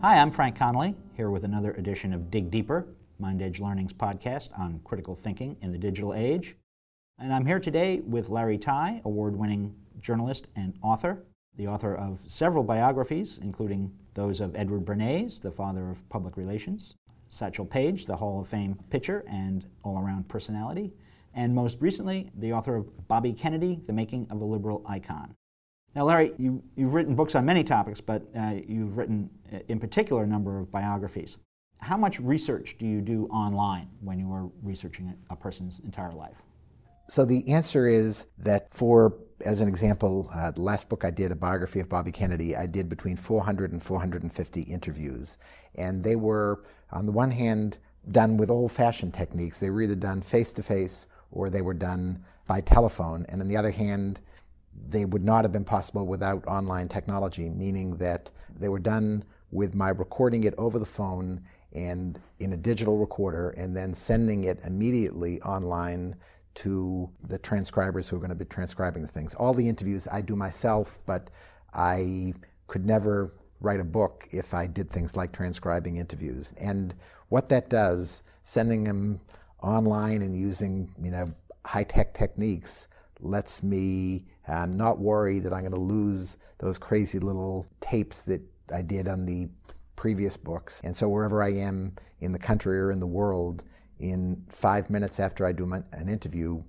Hi, I'm Frank Connolly, here with another edition of Dig Deeper, MindEdge Learning's podcast on critical thinking in the digital age. And I'm here today with Larry Tye, award winning journalist and author, the author of several biographies, including those of Edward Bernays, the father of public relations, Satchel Paige, the Hall of Fame pitcher and all around personality, and most recently, the author of Bobby Kennedy, The Making of a Liberal Icon. Now, Larry, you, have written books on many topics, but uh, you've written, uh, in particular, a number of biographies. How much research do you do online when you are researching a person's entire life? So the answer is that for, as an example, uh, the last book I did, a biography of Bobby Kennedy, I did between 400 and 450 interviews. And they were, on the one hand, done with old fashioned techniques. They were either done face to face or they were done by telephone. And on the other hand, they would not have been possible without online technology, meaning that they were done with my recording it over the phone and in a digital recorder and then sending it immediately online to the transcribers who are going to be transcribing the things. All the interviews I do myself, but I could never write a book if I did things like transcribing interviews. And what that does, sending them online and using you know high-tech techniques, lets me um, not worry that I'm going to lose those crazy little tapes that I did on the previous books. And so wherever I am in the country or in the world, in five minutes after I do my, an interview,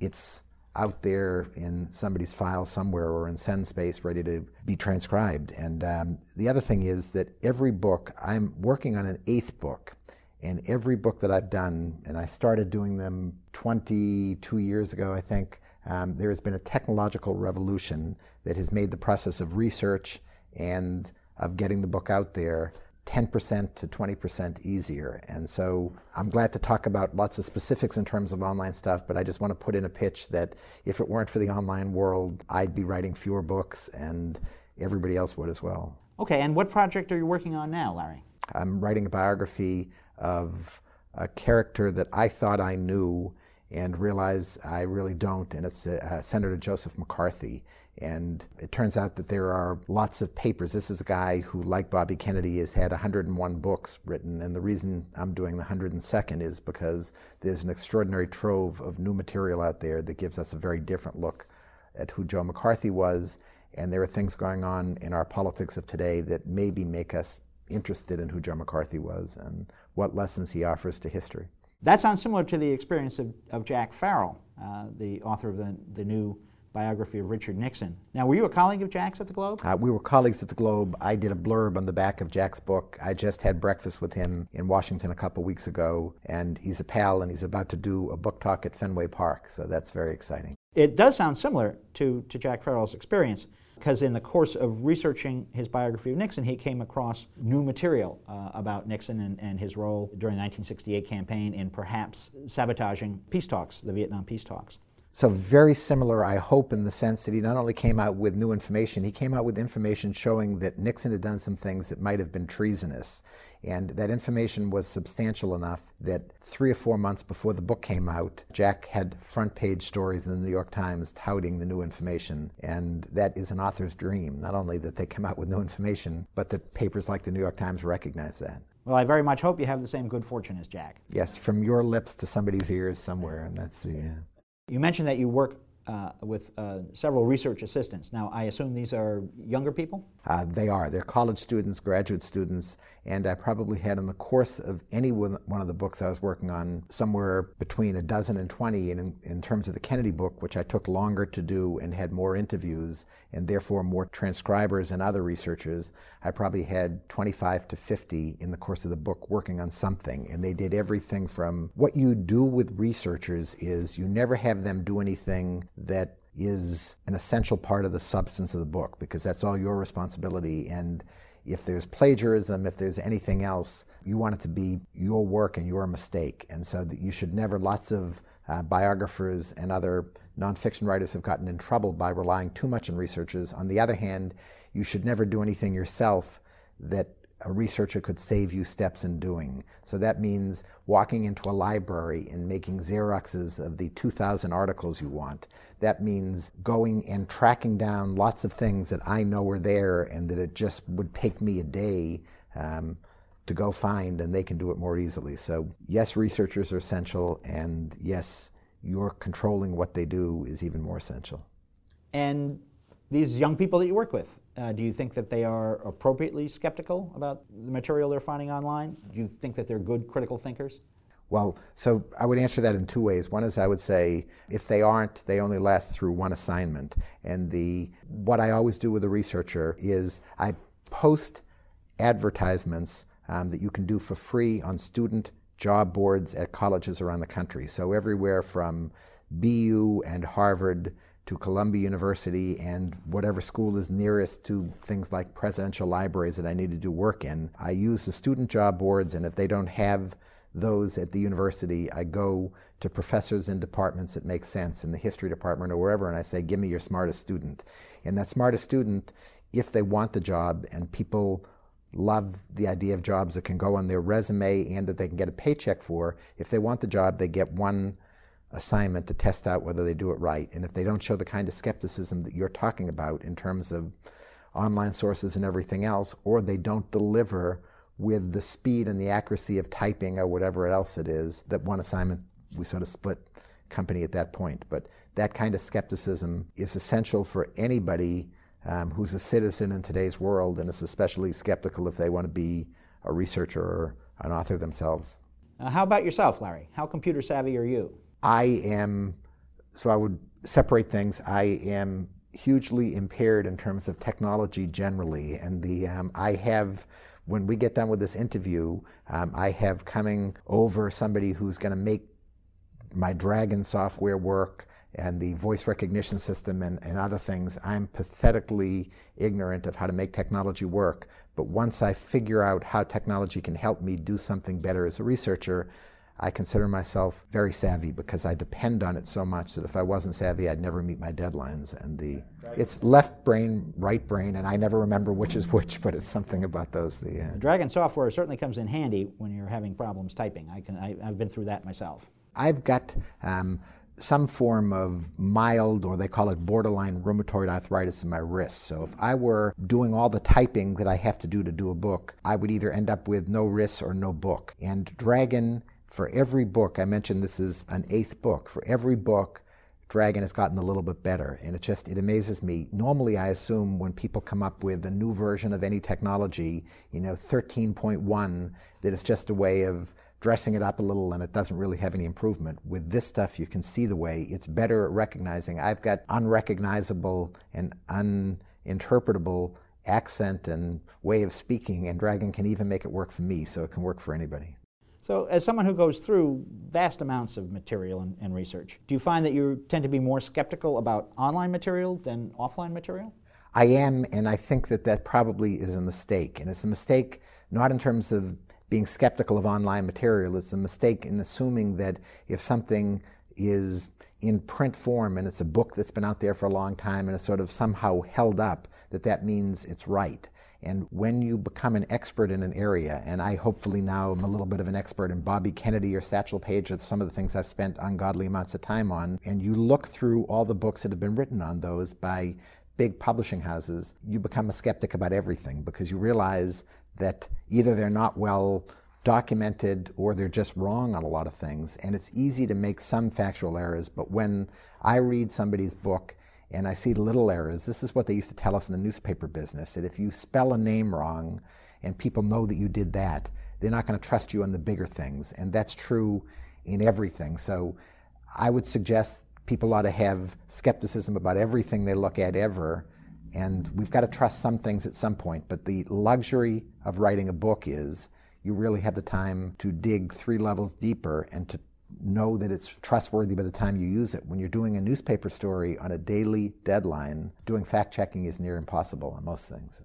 it's out there in somebody's file somewhere or in SendSpace ready to be transcribed. And um, the other thing is that every book, I'm working on an eighth book. And every book that I've done, and I started doing them 22 years ago, I think, um, there has been a technological revolution that has made the process of research and of getting the book out there 10% to 20% easier. And so I'm glad to talk about lots of specifics in terms of online stuff, but I just want to put in a pitch that if it weren't for the online world, I'd be writing fewer books and everybody else would as well. Okay, and what project are you working on now, Larry? I'm writing a biography of a character that I thought I knew and realize I really don't, and it's uh, Senator Joseph McCarthy. And it turns out that there are lots of papers. This is a guy who, like Bobby Kennedy, has had 101 books written. And the reason I'm doing the 102nd is because there's an extraordinary trove of new material out there that gives us a very different look at who Joe McCarthy was. And there are things going on in our politics of today that maybe make us interested in who Joe McCarthy was and what lessons he offers to history. That sounds similar to the experience of, of Jack Farrell, uh, the author of the, the new biography of Richard Nixon. Now, were you a colleague of Jack's at the Globe? Uh, we were colleagues at the Globe. I did a blurb on the back of Jack's book. I just had breakfast with him in Washington a couple weeks ago, and he's a pal, and he's about to do a book talk at Fenway Park, so that's very exciting. It does sound similar to, to Jack Farrell's experience because in the course of researching his biography of Nixon, he came across new material uh, about Nixon and, and, his role during the 1968 campaign in perhaps sabotaging peace talks, the Vietnam peace talks. So, very similar, I hope, in the sense that he not only came out with new information, he came out with information showing that Nixon had done some things that might have been treasonous. And that information was substantial enough that three or four months before the book came out, Jack had front page stories in the New York Times touting the new information. And that is an author's dream, not only that they come out with new information, but that papers like the New York Times recognize that. Well, I very much hope you have the same good fortune as Jack. Yes, from your lips to somebody's ears somewhere, and that's the. Uh, you mentioned that you work uh, with uh, several research assistants. Now, I assume these are younger people? Uh, they are. They're college students, graduate students, and I probably had in the course of any one of the books I was working on somewhere between a dozen and 20. And in, in terms of the Kennedy book, which I took longer to do and had more interviews and therefore more transcribers and other researchers, I probably had 25 to 50 in the course of the book working on something. And they did everything from what you do with researchers is you never have them do anything that is an essential part of the substance of the book because that's all your responsibility. And if there's plagiarism, if there's anything else, you want it to be your work and your mistake. And so that you should never, lots of uh, biographers and other nonfiction writers have gotten in trouble by relying too much on researchers. On the other hand, you should never do anything yourself that a researcher could save you steps in doing. So that means walking into a library and making Xeroxes of the 2,000 articles you want. That means going and tracking down lots of things that I know are there and that it just would take me a day um, to go find, and they can do it more easily. So, yes, researchers are essential, and yes, you're controlling what they do is even more essential. And these young people that you work with, uh, do you think that they are appropriately skeptical about the material they're finding online? Do you think that they're good critical thinkers? Well, so I would answer that in two ways. One is I would say if they aren't, they only last through one assignment. And the what I always do with a researcher is I post advertisements um, that you can do for free on student job boards at colleges around the country. So everywhere from BU and Harvard to Columbia University and whatever school is nearest to things like presidential libraries that I need to do work in. I use the student job boards, and if they don't have those at the university, I go to professors in departments that make sense in the history department or wherever, and I say, Give me your smartest student. And that smartest student, if they want the job and people love the idea of jobs that can go on their resume and that they can get a paycheck for, if they want the job, they get one assignment to test out whether they do it right. And if they don't show the kind of skepticism that you're talking about in terms of online sources and everything else, or they don't deliver with the speed and the accuracy of typing or whatever else it is, that one assignment, we sort of split company at that point. But that kind of skepticism is essential for anybody um, who's a citizen in today's world and is especially skeptical if they want to be a researcher or an author themselves. Uh, how about yourself, Larry? How computer savvy are you? I am, so I would separate things. I am hugely impaired in terms of technology generally, and the um, I have. When we get done with this interview, um, I have coming over somebody who's going to make my Dragon software work and the voice recognition system and, and other things. I'm pathetically ignorant of how to make technology work. But once I figure out how technology can help me do something better as a researcher, I consider myself very savvy because I depend on it so much that if I wasn't savvy, I'd never meet my deadlines. And the it's left brain, right brain, and I never remember which is which, but it's something about those. The, uh, Dragon software certainly comes in handy when you're having problems typing. I can I, have been through that myself. I've got. Um, some form of mild, or they call it borderline rheumatoid arthritis in my wrist. So if I were doing all the typing that I have to do to do a book, I would either end up with no wrists or no book. And Dragon for every book, I mentioned this is an eighth book, for every book, Dragon has gotten a little bit better. And it just, it amazes me. Normally, I assume when people come up with a new version of any technology, you know, 13.1, that it's just a way of dressing it up a little and it doesn't really have any improvement. With this stuff, you can see the way it's better at recognizing. I've got unrecognizable and uninterpretable accent and way of speaking, and Dragon can even make it work for me, so it can work for anybody. So, as someone who goes through vast amounts of material and, and, research, do you find that you tend to be more skeptical about online material than offline material? I am, and I think that that probably is a mistake. And it's a mistake not in terms of being skeptical of online material, it's a mistake in assuming that if something is in print form and it's a book that's been out there for a long time and it's sort of somehow held up, that that means it's right. And when you become an expert in an area, and I hopefully now am a little bit of an expert in Bobby Kennedy or Satchel Paige, or some of the things I've spent ungodly amounts of time on, and you look through all the books that have been written on those by big publishing houses, you become a skeptic about everything because you realize that either they're not well documented or they're just wrong on a lot of things. And it's easy to make some factual errors, but when I read somebody's book and I see little errors. This is what they used to tell us in the newspaper business that if you spell a name wrong and people know that you did that, they're not going to trust you on the bigger things. And that's true in everything. So I would suggest people ought to have skepticism about everything they look at ever. And we've got to trust some things at some point. But the luxury of writing a book is you really have the time to dig three levels deeper and to know that it's trustworthy by the time you use it. When you're doing a newspaper story on a daily deadline, doing fact checking is near impossible on most things.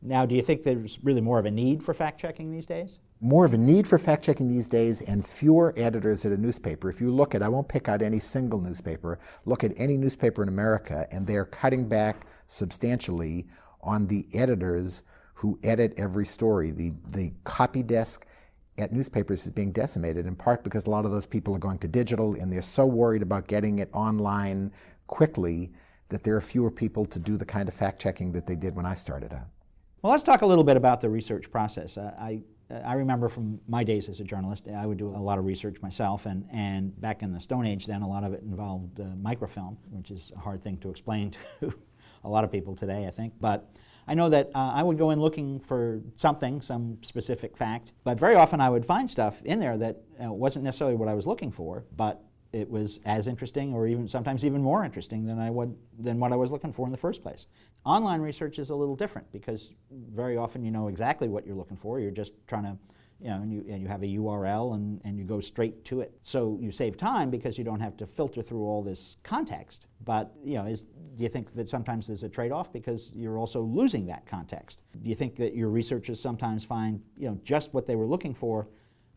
Now, do you think there's really more of a need for fact checking these days? More of a need for fact checking these days and fewer editors at a newspaper. If you look at, I won't pick out any single newspaper, look at any newspaper in America, and they're cutting back substantially on the editors who edit every story. The, the copy desk at newspapers is being decimated, in part because a lot of those people are going to digital and they're so worried about getting it online quickly that there are fewer people to do the kind of fact checking that they did when I started out. Well, let's talk a little bit about the research process. Uh, I, I remember from my days as a journalist, I would do a lot of research myself, and, and back in the Stone Age, then a lot of it involved uh, microfilm, which is a hard thing to explain to a lot of people today, I think. But I know that uh, I would go in looking for something, some specific fact, but very often I would find stuff in there that uh, wasn't necessarily what I was looking for, but it was as interesting or even sometimes even more interesting than I would than what I was looking for in the first place. Online research is a little different because very often you know exactly what you're looking for. You're just trying to you know, and you, and you have a URL and, and you go straight to it. So you save time because you don't have to filter through all this context. But you know, is, do you think that sometimes there's a trade-off because you're also losing that context? Do you think that your researchers sometimes find you know just what they were looking for,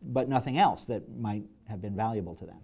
but nothing else that might have been valuable to them?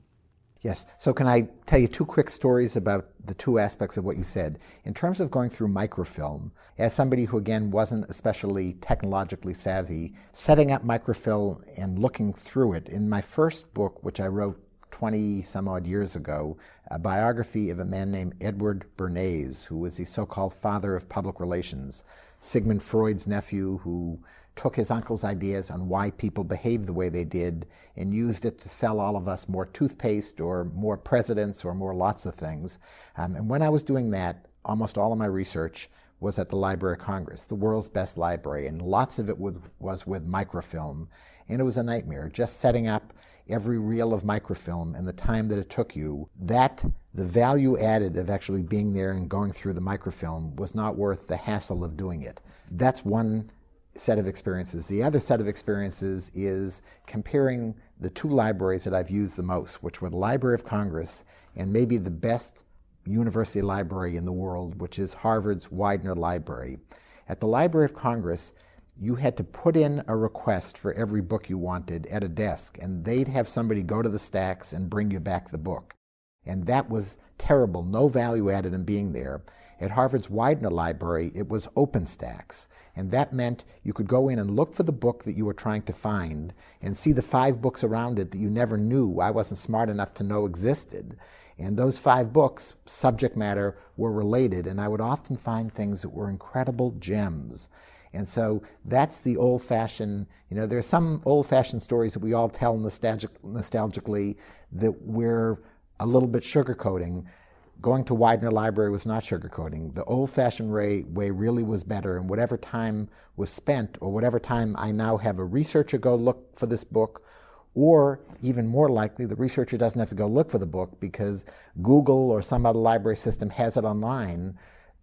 Yes. So, can I tell you two quick stories about the two aspects of what you said? In terms of going through microfilm, as somebody who, again, wasn't especially technologically savvy, setting up microfilm and looking through it, in my first book, which I wrote 20 some odd years ago, a biography of a man named Edward Bernays, who was the so called father of public relations, Sigmund Freud's nephew, who took his uncle's ideas on why people behaved the way they did and used it to sell all of us more toothpaste or more presidents or more lots of things. Um, and when I was doing that, almost all of my research was at the Library of Congress, the world's best library, and lots of it was, was with microfilm. And it was a nightmare, just setting up every reel of microfilm and the time that it took you. That, the value added of actually being there and going through the microfilm was not worth the hassle of doing it. That's one set of experiences. The other set of experiences is comparing the two libraries that I've used the most, which were the Library of Congress and maybe the best university library in the world, which is Harvard's Widener Library. At the Library of Congress, you had to put in a request for every book you wanted at a desk, and they'd have somebody go to the stacks and bring you back the book. And that was terrible, no value added in being there. At Harvard's Widener Library, it was open stacks, and that meant you could go in and look for the book that you were trying to find and see the five books around it that you never knew, I wasn't smart enough to know existed. And those five books, subject matter, were related, and I would often find things that were incredible gems. And so that's the old fashioned, you know, there are some old fashioned stories that we all tell nostalgic, nostalgically that we're a little bit sugarcoating going to Widener Library was not sugarcoating. The old fashioned way, way really was better, and whatever time was spent, or whatever time I now have a researcher go look for this book, or even more likely, the researcher doesn't have to go look for the book because Google or some other library system has it online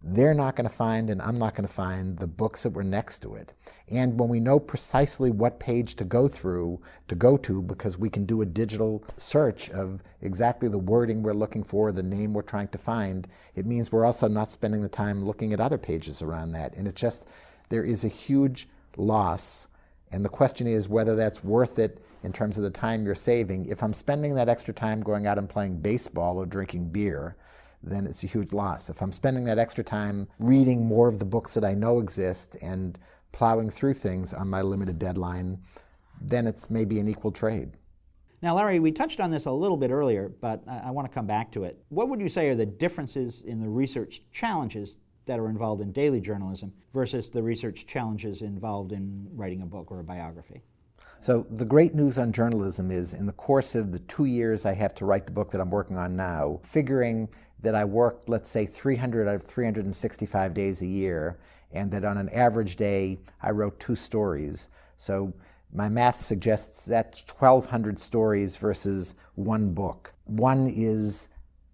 they're not going to find and I'm not going to find the books that were next to it. And when we know precisely what page to go through, to go to, because we can do a digital search of exactly the wording we're looking for, the name we're trying to find, it means we're also not spending the time looking at other pages around that. And it just, there is a huge loss. And the question is whether that's worth it in terms of the time you're saving. If I'm spending that extra time going out and playing baseball or drinking beer, then it's a huge loss. If I'm spending that extra time reading more of the books that I know exist and plowing through things on my limited deadline, then it's maybe an equal trade. Now, Larry, we touched on this a little bit earlier, but I, I want to come back to it. What would you say are the differences in the research challenges that are involved in daily journalism versus the research challenges involved in writing a book or a biography? So, the great news on journalism is in the course of the two years I have to write the book that I'm working on now, figuring that I worked, let's say, 300 out of 365 days a year, and that on an average day I wrote two stories. So my math suggests that's 1,200 stories versus one book. One is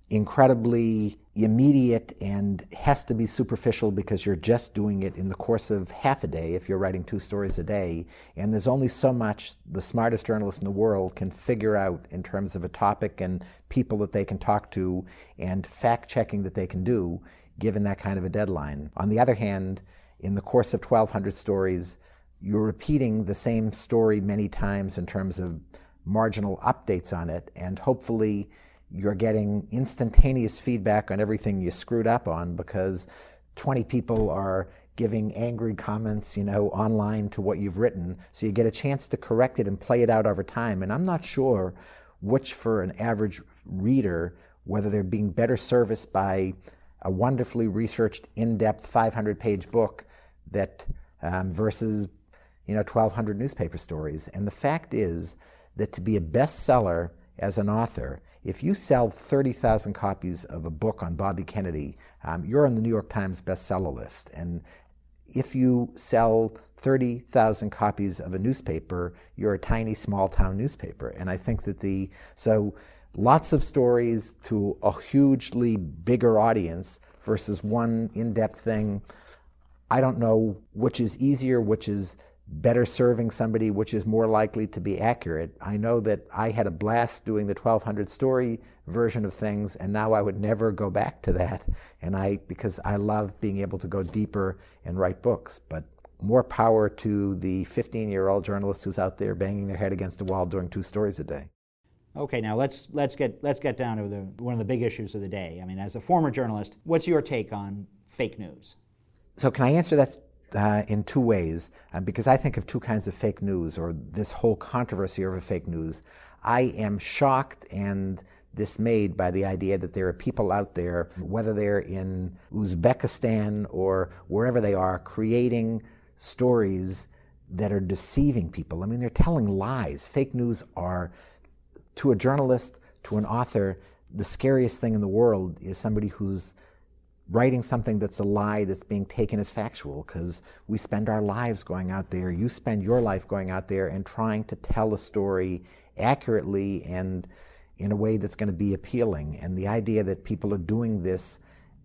incredibly immediate and has to be superficial because you're just doing it in the course of half a day if you're writing two stories a day. And there's only so much the smartest journalist in the world can figure out in terms of a topic and people that they can talk to and fact checking that they can do given that kind of a deadline. On the other hand, in the course of 1,200 stories, you're repeating the same story many times in terms of marginal updates on it, and hopefully you're getting instantaneous feedback on everything you screwed up on because 20 people are giving angry comments, you know, online to what you've written. So you get a chance to correct it and play it out over time. And I'm not sure which for an average reader, whether they're being better serviced by a wonderfully researched, in-depth 500-page book that um, versus you know 1,200 newspaper stories. And the fact is that to be a bestseller as an author, if you sell 30,000 copies of a book on Bobby Kennedy, um, you're on the New York Times bestseller list. And if you sell 30,000 copies of a newspaper, you're a tiny small town newspaper. And I think that the, so lots of stories to a hugely bigger audience versus one in depth thing. I don't know which is easier, which is better serving somebody, which is more likely to be accurate. I know that I had a blast doing the 1200 story version of things, and now I would never go back to that. And I, because I love being able to go deeper and write books. But more power to the 15 year old journalist who's out there banging their head against a wall doing two stories a day. Okay, now let's let's get let's get down to the one of the big issues of the day. I mean, as a former journalist, what's your take on fake news? So, can I answer that uh, in two ways? Because I think of two kinds of fake news, or this whole controversy over fake news. I am shocked and dismayed by the idea that there are people out there, whether they're in Uzbekistan or wherever they are, creating stories that are deceiving people. I mean, they're telling lies. Fake news are to a journalist, to an author, the scariest thing in the world is somebody who's writing something that's a lie that's being taken as factual because we spend our lives going out there. You spend your life going out there and trying to tell a story accurately and in a way that's going to be appealing. And the idea that people are doing this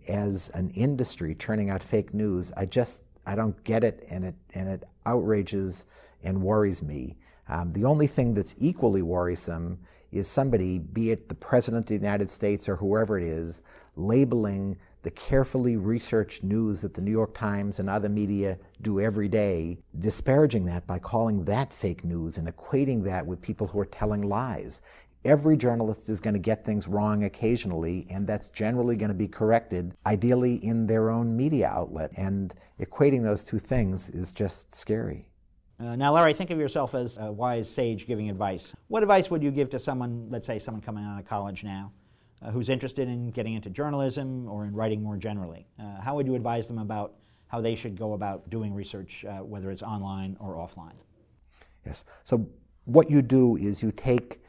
as an industry, churning out fake news, I just I don't get it, and it and it outrages and worries me. Um, the only thing that's equally worrisome is somebody, be it the President of the United States or whoever it is, labeling the carefully researched news that the New York Times and other media do every day, disparaging that by calling that fake news and equating that with people who are telling lies. Every journalist is going to get things wrong occasionally, and that's generally going to be corrected, ideally in their own media outlet. And equating those two things is just scary. Uh, now, Larry, think of yourself as a wise sage giving advice. What advice would you give to someone, let's say someone coming out of college now, uh, who's interested in getting into journalism or in writing more generally? Uh, how would you advise them about how they should go about doing research, uh, whether it's online or offline? Yes. So, what you do is you take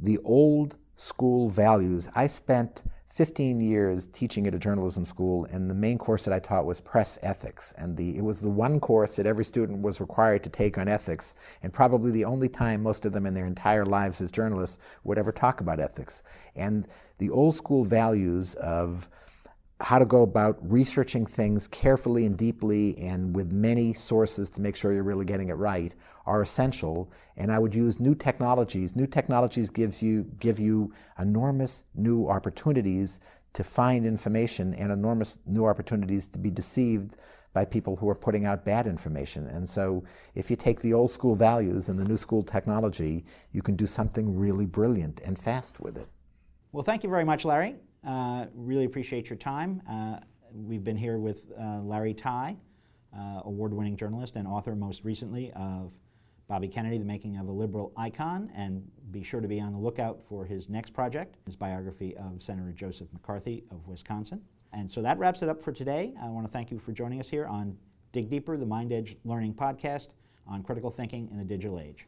the old school values. I spent 15 years teaching at a journalism school, and the main course that I taught was press ethics. And the, it was the one course that every student was required to take on ethics, and probably the only time most of them in their entire lives as journalists would ever talk about ethics. And the old school values of how to go about researching things carefully and deeply and with many sources to make sure you're really getting it right are essential and i would use new technologies. New technologies gives you give you enormous new opportunities to find information and enormous new opportunities to be deceived by people who are putting out bad information. And so if you take the old school values and the new school technology you can do something really brilliant and fast with it. Well thank you very much larry. Uh, really appreciate your time. Uh, we've been here with uh, Larry Tye, uh, award winning journalist and author most recently of Bobby Kennedy, The Making of a Liberal Icon. And be sure to be on the lookout for his next project, his biography of Senator Joseph McCarthy of Wisconsin. And so that wraps it up for today. I want to thank you for joining us here on Dig Deeper, the MindEdge Learning Podcast on critical thinking in the digital age.